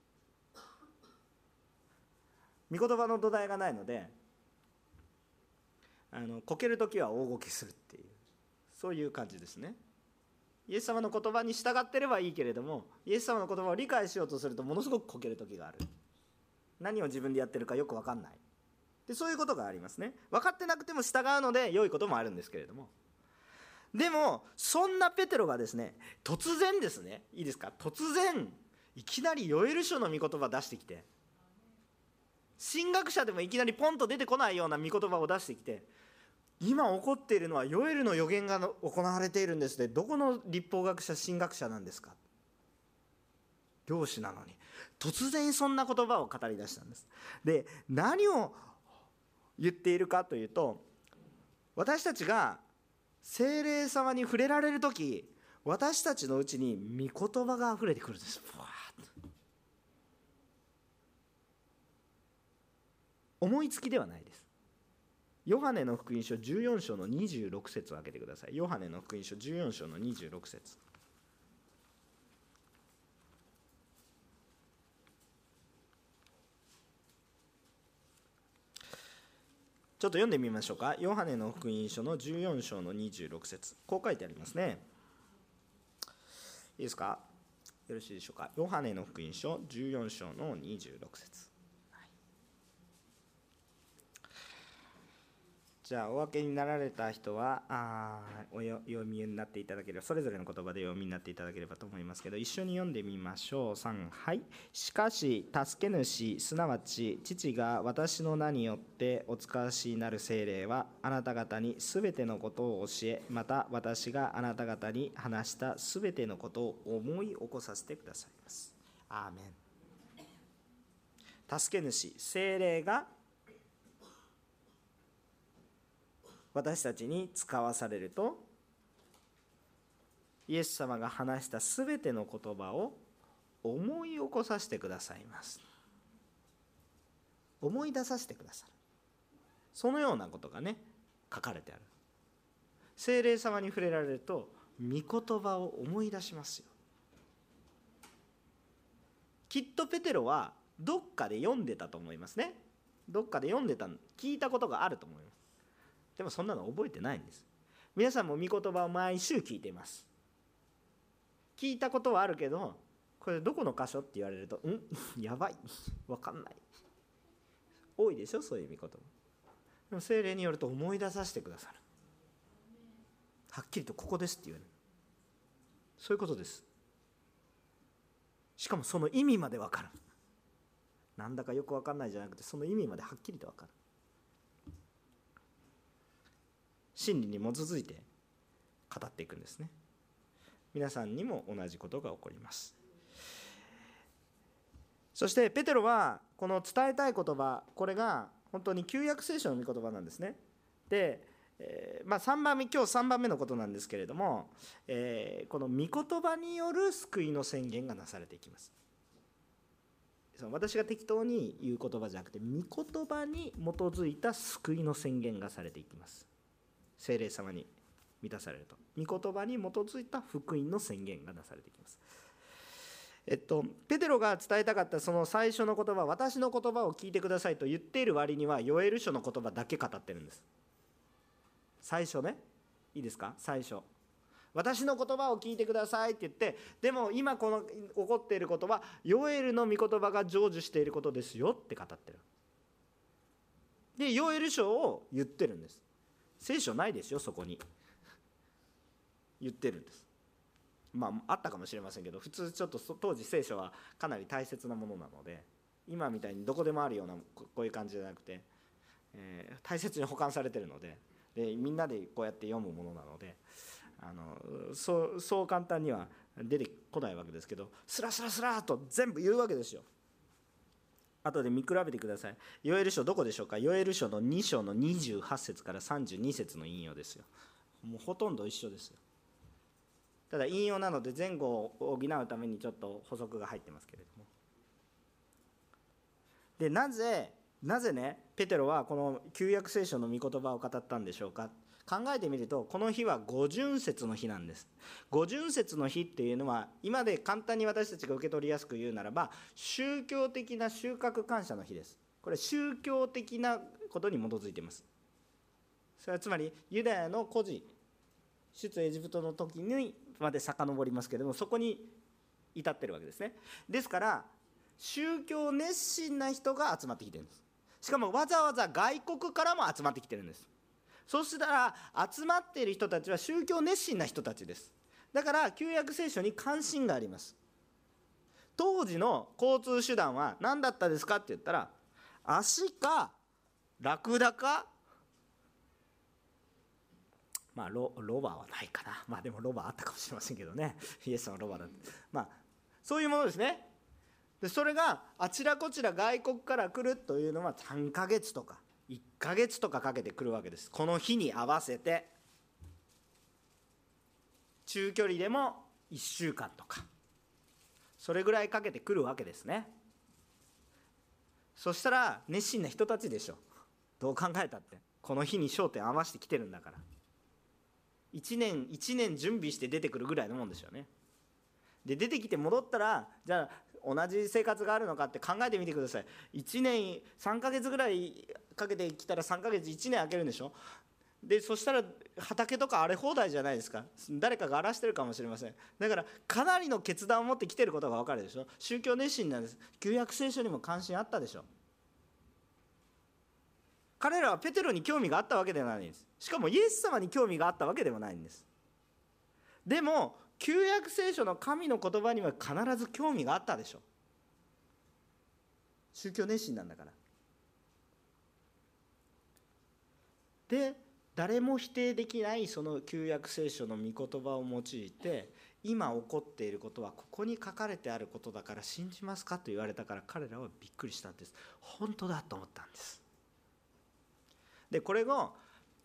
御言葉の土台がないのであのこける時は大ごけするっていうそういう感じですね。イエス様の言葉に従ってればいいけれどもイエス様の言葉を理解しようとするとものすごくこける時がある。何を自分でやってるかよく分かんない。でそういうことがありますね。分かってなくても従うので良いこともあるんですけれども。でもそんなペテロがですね突然ですねいいですか？突然いきなりヨエル書の御言葉出してきて神学者でもいきなりポンと出てこないような御言葉を出してきて今起こっているのはヨエルの予言が行われているんですね。どこの立法学者神学者なんですか？漁師なのに。突然そんな言葉を語り出したんです。で何を言っているかというと私たちが精霊様に触れられる時私たちのうちに御言葉があふれてくるんです。思いつきではないです。ヨハネの福音書14章の26節を開けてください。ヨハネの福音書14章の26節。ちょっと読んでみましょうか。ヨハネの福音書の14章の26節こう書いてありますね。いいですか？よろしいでしょうか？ヨハネの福音書14章の26節じゃあお分けになられた人はあお読みになっていただければそれぞれの言葉で読みになっていただければと思いますけど一緒に読んでみましょう。3はい。しかし助け主すなわち父が私の名によってお使わしになる精霊はあなた方にすべてのことを教えまた私があなた方に話したすべてのことを思い起こさせてくださいます。アーメン。助け主精霊が私たちに使わされるとイエス様が話したすべての言葉を思い起こさせてくださいます。思い出させてくださる。そのようなことがね書かれてある。精霊様に触れられると御言葉を思い出しますよ。きっとペテロはどっかで読んでたと思いますね。どっかで読んでた聞いたことがあると思います。でもそんなの覚えてないんです。皆さんも御言葉を毎週聞いています。聞いたことはあるけどこれどこの箇所って言われるとん？(laughs) やばい。分かんない。多いでしょ？そういう御言葉。でも精霊によると思い出させてくださる。はっきりとここですって言われるそういうことです。しかもその意味まで分かる。なんだかよく分かんないじゃなくてその意味まではっきりと分かる。真理に基づいて語っていくんですね。皆さんにも同じことが起こります。そしてペテロはこの伝えたい言葉これが本当に旧約聖書の御言葉なんですね。で、えー、まあ、3番目今日3番目のことなんですけれども、えー、この御言葉による救いの宣言がなされていきます。私が適当に言う言葉じゃなくて御言葉に基づいた救いの宣言がされていきます。精霊様に満たされると。御言葉に基づいた福音の宣言がなされていきます。えっと、ペテロが伝えたかったその最初の言葉私の言葉を聞いてくださいと言っている割にはヨエル書の言葉だけ語ってるんです。最初ね。いいですか？最初。私の言葉を聞いてくださいって言ってでも今この起こっていることはヨエルの御言葉が成就していることですよって語ってる。でヨエル書を言ってるんです。聖書ないですよそこに言ってるんですまああったかもしれませんけど普通ちょっと当時聖書はかなり大切なものなので今みたいにどこでもあるようなこういう感じじゃなくて、えー、大切に保管されてるのででみんなでこうやって読むものなのであのそうそう簡単には出てこないわけですけどスラスラスラと全部言うわけですよ。後で見比べてください。ヨエル書どこでしょうか？ヨエル書の2章の28節から32節の引用ですよ。もうほとんど一緒ですよただ引用なので前後を補うためにちょっと補足が入ってますけれどもでなぜなぜねペテロはこの旧約聖書の御言葉を語ったんでしょうか？考えてみるとこの日は五巡節の日なんです。五巡節の日っていうのは今で簡単に私たちが受け取りやすく言うならば宗教的な収穫感謝の日です。これ宗教的なことに基づいています。それはつまりユダヤの孤児出エジプトの時にまで遡りますけれどもそこに至ってるわけですね。ですから宗教熱心な人が集まってきてるんです。しかもわざわざ外国からも集まってきてるんです。そしたら集まっている人たちは宗教熱心な人たちです。だから旧約聖書に関心があります。当時の交通手段は何だったですかって言ったら足かラクダかまあロロバはないかな。まあでもロバあったかもしれませんけどね。(laughs) イエスのロバだって。まあそういうものですね。でそれがあちらこちら外国から来るというのは3ヶ月とか。1ヶ月とかかけてくるわけです。この日に合わせて中距離でも1週間とか。それぐらいかけてくるわけですね。そしたら熱心な人たちでしょ。どう考えたって。この日に焦点合わせてきてるんだから。1年1年準備して出てくるぐらいのもんでしょうね。で出てきて戻ったらじゃあ同じ生活があるのかって考えてみてください。1年3ヶ月ぐらいかけてきたら3ヶ月1年空けるんでしょ？でそしたら畑とか荒れ放題じゃないですか。誰かが荒らしてるかもしれません。だからかなりの決断を持ってきてることが分かるでしょ？宗教熱心なんです。旧約聖書にも関心あったでしょ？彼らはペテロに興味があったわけではないんです。しかもイエス様に興味があったわけでもないんです。でも旧約聖書の神の言葉には必ず興味があったでしょ？宗教熱心なんだから。で誰も否定できないその旧約聖書の御言葉を用いて今起こっていることはここに書かれてあることだから信じますかと言われたから彼らはびっくりしたんです。本当だと思ったんです。でこれを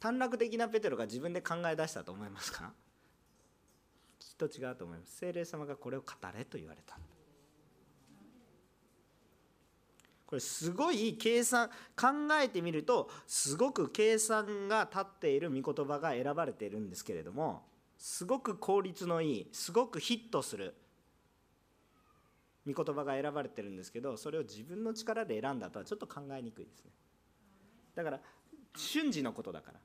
短絡的なペテロが自分で考え出したと思いますか？きっと違うと思います。精霊様がこれを語れと言われた。これすごい計算考えてみるとすごく計算が立っている御言葉が選ばれているんですけれどもすごく効率のいいすごくヒットする御言葉が選ばれてるんですけどそれを自分の力で選んだとはちょっと考えにくいですね。だから瞬時のことだから。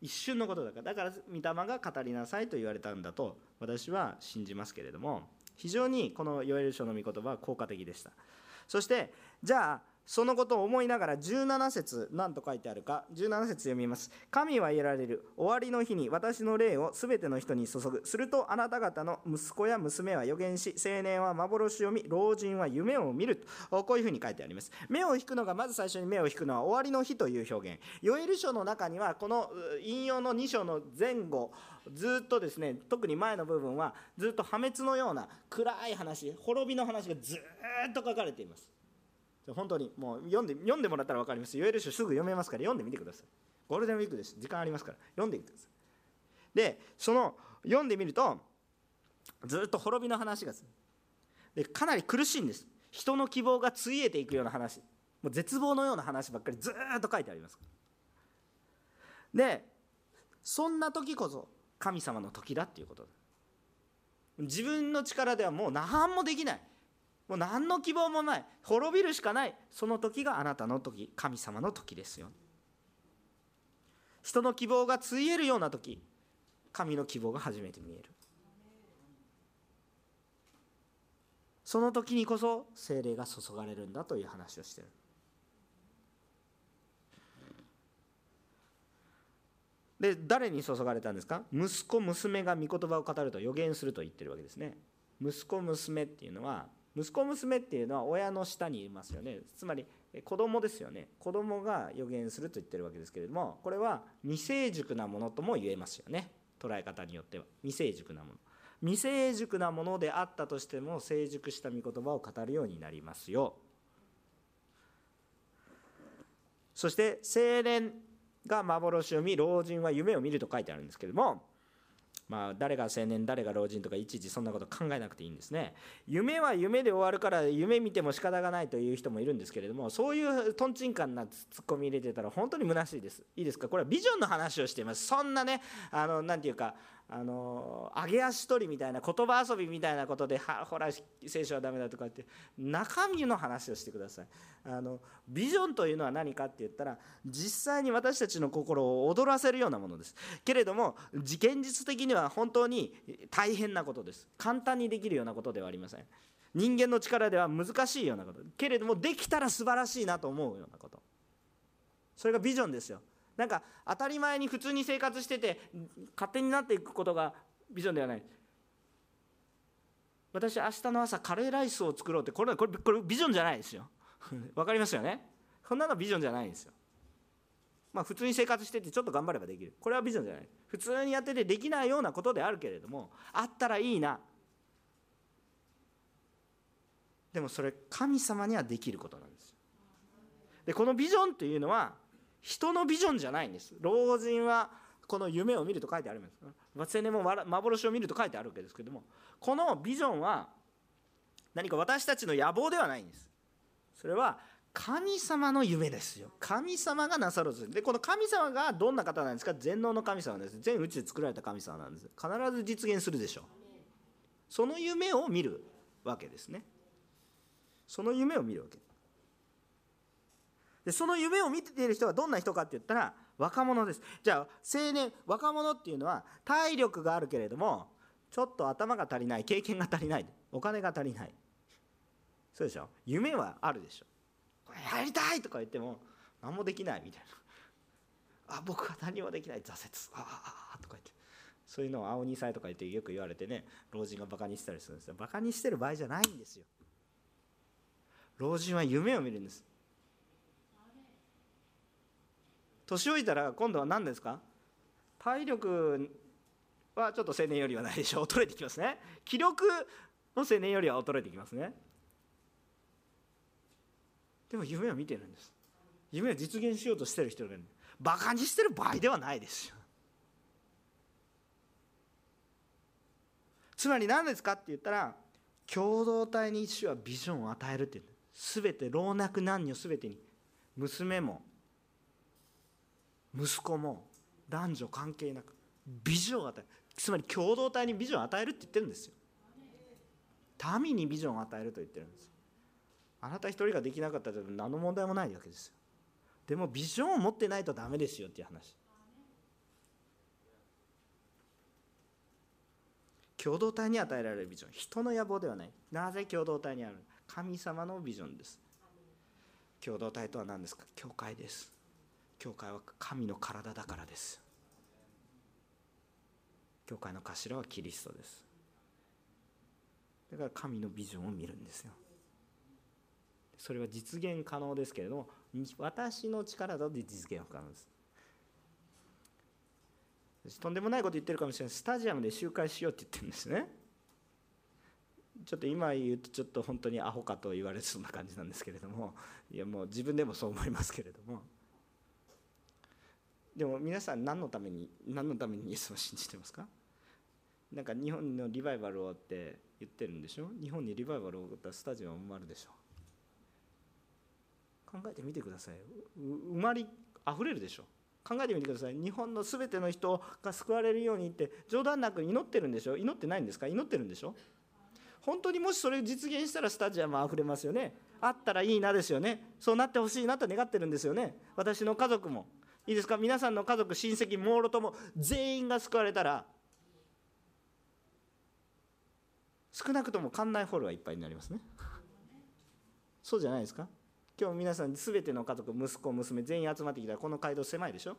一瞬のことだから。だから御霊が語りなさいと言われたんだと私は信じますけれども非常にこのヨエル書の御言葉は効果的でした。そしてじゃあそのことを思いながら17節何と書いてあるか17節読みます。神は言られる終わりの日に私の霊をすべての人に注ぐ。するとあなた方の息子や娘は予言し青年は幻を見老人は夢を見ると。こういうふうに書いてあります。目を引くのがまず最初に目を引くのは終わりの日という表現。ヨエル書の中にはこの引用の2章の前後ずっとですね特に前の部分はずっと破滅のような暗い話滅びの話がずっと書かれています。本当にもう読んで読んでもらったら分かります。ヨエル書すぐ読めますから読んでみてください。ゴールデンウィークです。時間ありますから読んでみてください。でその読んでみるとずっと滅びの話がでかなり苦しいんです。人の希望がついえていくような話。もう絶望のような話ばっかりずっと書いてありますでそんな時こそ神様の時だっていうこと。自分の力ではもう何もできない。もう何の希望もない。滅びるしかない。その時があなたの時。神様の時ですよ。人の希望がついえるような時。神の希望が初めて見える。その時にこそ精霊が注がれるんだという話をしてる。で誰に注がれたんですか？息子娘が御言葉を語ると予言すると言ってるわけですね。息子娘っていうのは息子娘っていうのは親の下にいますよね。つまり子供ですよね。子供が予言すると言ってるわけですけれどもこれは未成熟なものとも言えますよね。捉え方によっては。未成熟なもの。未成熟なものであったとしても成熟した御言葉を語るようになりますよ。そして青年が幻を見老人は夢を見ると書いてあるんですけれどもまあ、誰が青年誰が老人とかいちいちそんなこと考えなくていいんですね。夢は夢で終わるから夢見ても仕方がないという人もいるんですけれどもそういうとんちんかんなツッコミ入れてたら本当に虚しいです。いいですか？これはビジョンの話をしています。そんなねあの何て言うかあの上げ足取りみたいな言葉遊びみたいなことではほら聖書はダメだとかって中身の話をしてください。あのビジョンというのは何かって言ったら実際に私たちの心を踊らせるようなものです。けれども現実的には本当に大変なことです。簡単にできるようなことではありません。人間の力では難しいようなこと。けれどもできたら素晴らしいなと思うようなこと。それがビジョンですよ。なんか当たり前に普通に生活してて勝手になっていくことがビジョンではない。私明日の朝カレーライスを作ろうってこれこれこれビジョンじゃないですよ。(laughs) わかりますよね？そんなのビジョンじゃないんですよ。まあ普通に生活しててちょっと頑張ればできる。これはビジョンじゃない。普通にやっててできないようなことであるけれどもあったらいいな。でもそれ神様にはできることなんですでこのビジョンというのは人のビジョンじゃないんです。老人はこの夢を見ると書いてあります。青年も幻を見ると書いてあるわけですけども。このビジョンは何か私たちの野望ではないんです。それは神様の夢ですよ。神様がなさる。でこの神様がどんな方なんですか？全能の神様です。全宇宙で作られた神様なんです。必ず実現するでしょう。その夢を見るわけですね。その夢を見るわけ。ですでその夢を見ている人はどんな人かって言ったら若者です。じゃあ青年若者っていうのは体力があるけれどもちょっと頭が足りない経験が足りないお金が足りない。そうでしょ？夢はあるでしょ？これやりたいとか言っても何もできないみたいな。あ僕は何もできない。挫折。ああとか言って。そういうのを青二歳とか言ってよく言われてね老人がバカにしてたりするんですよ。バカにしてる場合じゃないんですよ。老人は夢を見るんです。年老いたら今度は何ですか？体力はちょっと青年よりはないでしょ？う衰えてきますね。気力の青年よりは衰えてきますね。でも夢を見てるんです。夢を実現しようとしてる人がいる。バカにしてる場合ではないですよ。つまり何ですかって言ったら共同体に主はビジョンを与えるっていう全て老若男女全てに。娘も息子も男女関係なくビジョンを与える。つまり共同体にビジョンを与えるって言ってるんですよ。民にビジョンを与えると言ってるんです。あなた一人ができなかったら何の問題もないわけですよ。でもビジョンを持ってないとダメですよっていう話。共同体に与えられるビジョン人の野望ではない。なぜ共同体にある神様のビジョンです。共同体とは何ですか？教会です。教会は神の体だからです。教会の頭はキリストです。だから神のビジョンを見るんですよ。それは実現可能ですけれども私の力だと実現不可能です。とんでもないこと言ってるかもしれない。スタジアムで集会しようって言ってるんですね。ちょっと今言うとちょっと本当にアホかと言われそうな感じなんですけれどもいやもう自分でもそう思いますけれども。でも皆さん何のために何のためにイエスを信じてますか？なんか日本のリバイバルをって言ってるんでしょ？日本にリバイバルを起こったスタジアム埋まるでしょ考えてみてください。埋まり溢れるでしょ考えてみてください。日本の全ての人が救われるようにって冗談なく祈ってるんでしょ？祈ってないんですか？祈ってるんでしょ？本当にもしそれ実現したらスタジアム溢れますよね。あったらいいなですよね。そうなってほしいなと願ってるんですよね。私の家族も。いいですか？皆さんの家族親戚もろとも全員が救われたら少なくとも館内ホールはいっぱいになりますね。(laughs) そうじゃないですか？今日皆さん全ての家族息子娘全員集まってきたらこの街道狭いでしょ？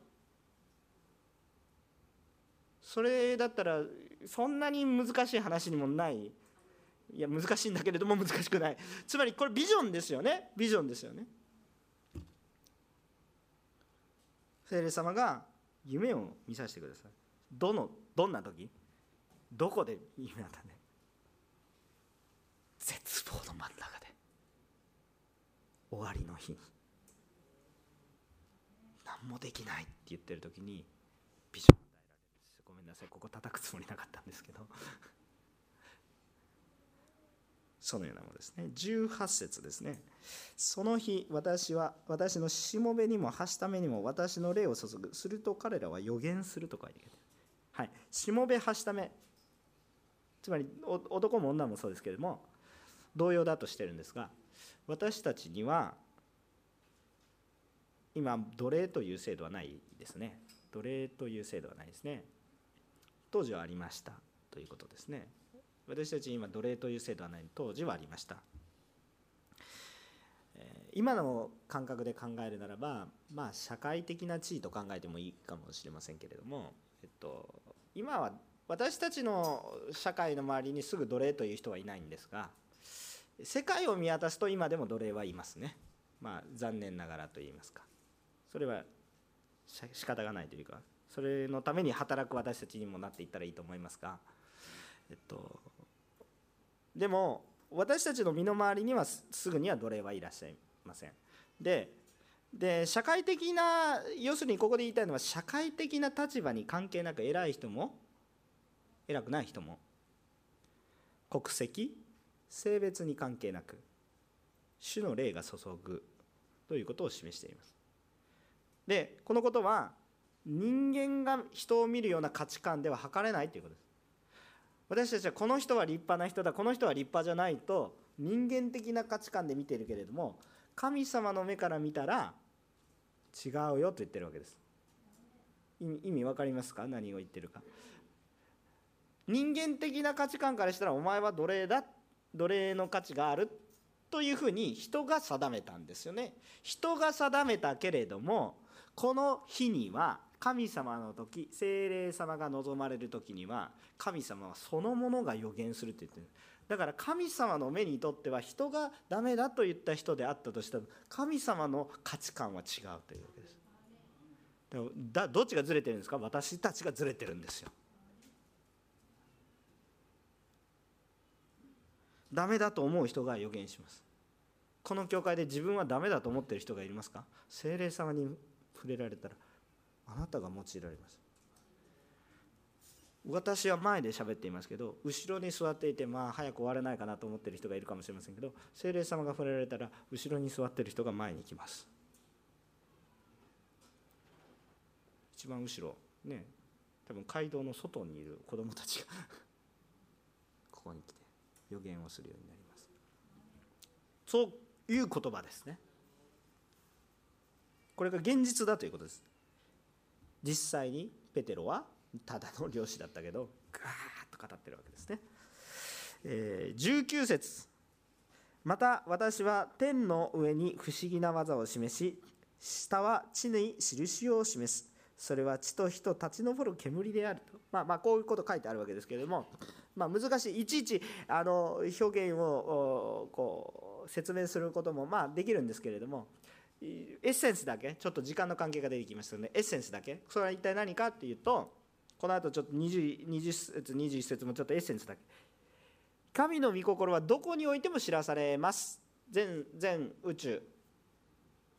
それだったらそんなに難しい話にもない。いや難しいんだけれども難しくない。つまりこれビジョンですよね。ビジョンですよね。聖霊様が夢を見させてください。どのどんな時？どこで夢だったね絶望の真ん中で。終わりの日に。何もできないって言ってる時にビジョンを与えられる。ごめんなさい。ここ叩くつもりなかったんですけど。そのようなものですね。18節ですね。その日私は私のしもべにもはしためにも私の霊を注ぐ。すると彼らは予言すると書いてはい。しもべはしため。つまり男も女もそうですけれども同様だとしてるんですが私たちには今奴隷という制度はないですね。奴隷という制度はないですね。当時はありましたということですね。私たち今奴隷という制度はない。当時はありました。今の感覚で考えるならばまあ社会的な地位と考えてもいいかもしれませんけれども、えっと、今は私たちの社会の周りにすぐ奴隷という人はいないんですが世界を見渡すと今でも奴隷はいますね。まあ残念ながらと言いますか。それは仕方がないというかそれのために働く私たちにもなっていったらいいと思いますが、えっと、でも私たちの身の回りにはすぐには奴隷はいらっしゃいません。でで社会的な要するにここで言いたいのは社会的な立場に関係なく偉い人も偉くない人も国籍性別に関係なく主の霊が注ぐということを示していますでこのことは人間が人を見るような価値観では測れないということです私たちはこの人は立派な人だこの人は立派じゃないと人間的な価値観で見てるけれども神様の目から見たら違うよと言ってるわけです。意味分かりますか？何を言ってるか。人間的な価値観からしたらお前は奴隷だ奴隷の価値があるというふうに人が定めたんですよね。人が定めたけれどもこの日には神様の時精霊様が望まれる時には神様はそのものが予言するって言ってる。だから神様の目にとっては人がダメだと言った人であったとしても神様の価値観は違うというわけです。だどっちがずれてるんですか？私たちがずれてるんですよ。ダメだと思う人が予言します。この教会で自分はダメだと思ってる人がいますか？精霊様に触れられたら。あなたが用いられます私は前で喋っていますけど後ろに座っていてまあ早く終われないかなと思ってる人がいるかもしれませんけど精霊様が触れられたら後ろに座ってる人が前に来ます。一番後ろね多分街道の外にいる子供たちが (laughs) ここに来て予言をするようになります。そういう言葉ですね。これが現実だということです。実際にペテロはただの漁師だったけどガーッと語ってるわけですね、えー、19節。また私は天の上に不思議な技を示し下は地に印を示す。それは地と火と立ち上る煙であると、まあ、まあこういうこと書いてあるわけですけれども、まあ、難しい。いちいちあの表現をこう説明することもまあできるんですけれどもエッセンスだけちょっと時間の関係が出てきましたのでエッセンスだけ。それは一体何かっていうとこの後ちょっと 20, 20節21節もちょっとエッセンスだけ。神の御心はどこにおいても知らされます。全全宇宙。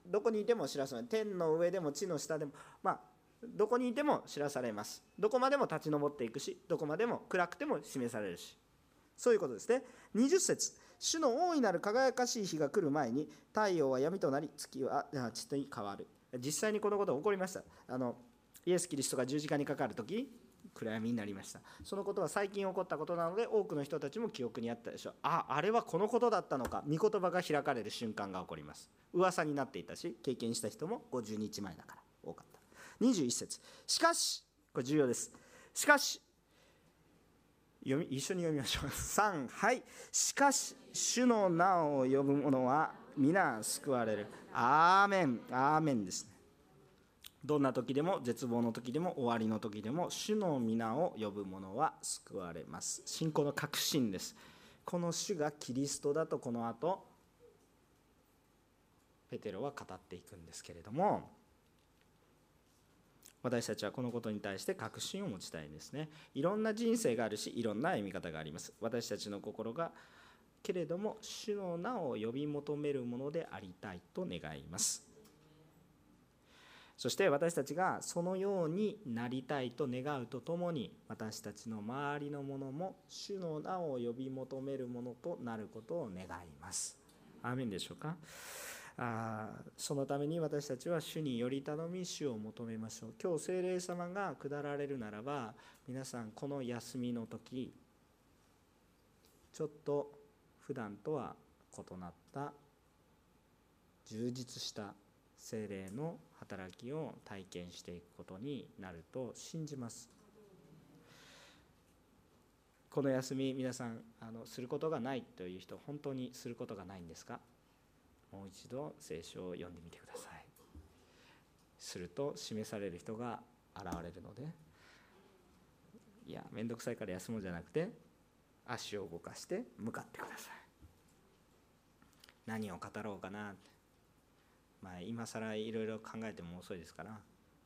どこにいても知らされ天の上でも地の下でもまあどこにいても知らされます。どこまでも立ち上っていくしどこまでも暗くても示されるし。そういうことですね。20節。主の大いなる輝かしい日が来る前に太陽は闇となり月は血に変わる。実際にこのことが起こりました。あのイエス・キリストが十字架にかかる時暗闇になりました。そのことは最近起こったことなので多くの人たちも記憶にあったでしょう。ああれはこのことだったのか。御言葉が開かれる瞬間が起こります。噂になっていたし経験した人も50日前だから多かった。21節。しかしこれ重要です。しかし読み一緒に読みましょう。(laughs) 3はい。しかし主の名を呼ぶ者は皆救われる。アーメン。アーメンですね。どんな時でも絶望の時でも終わりの時でも主の皆を呼ぶ者は救われます。信仰の確信です。この主がキリストだとこの後ペテロは語っていくんですけれども私たちはこのことに対して確信を持ちたいんですね。いろんな人生があるしいろんな歩み方があります。私たちの心がけれども主の名を呼び求めるものでありたいと願います。そして私たちがそのようになりたいと願うとともに私たちの周りのものも主の名を呼び求めるものとなることを願います。アーメンでしょうか？あそのために私たちは主により頼み主を求めましょう。今日聖霊様が下られるならば皆さんこの休みの時ちょっと普段とは異なった充実した精霊の働きを体験していくことになると信じます。この休み皆さんあのすることがないという人本当にすることがないんですか？もう一度聖書を読んでみてください。すると示される人が現れるのでいや面倒くさいから休もうじゃなくて足を動かして向かってください。何を語ろうかな。まあ今更いろいろ考えても遅いですから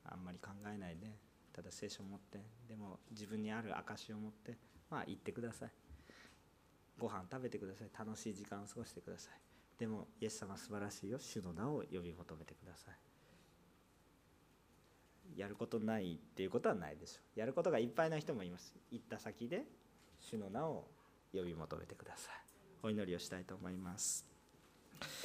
あんまり考えないでただ聖書を持ってでも自分にある証を持ってまあ言ってください。ご飯食べてください。楽しい時間を過ごしてください。でもイエス様素晴らしいよ。主の名を呼び求めてください。やることないっていうことはないでしょう。やることがいっぱいな人もいます。行った先で主の名を呼び求めてください。お祈りをしたいと思います。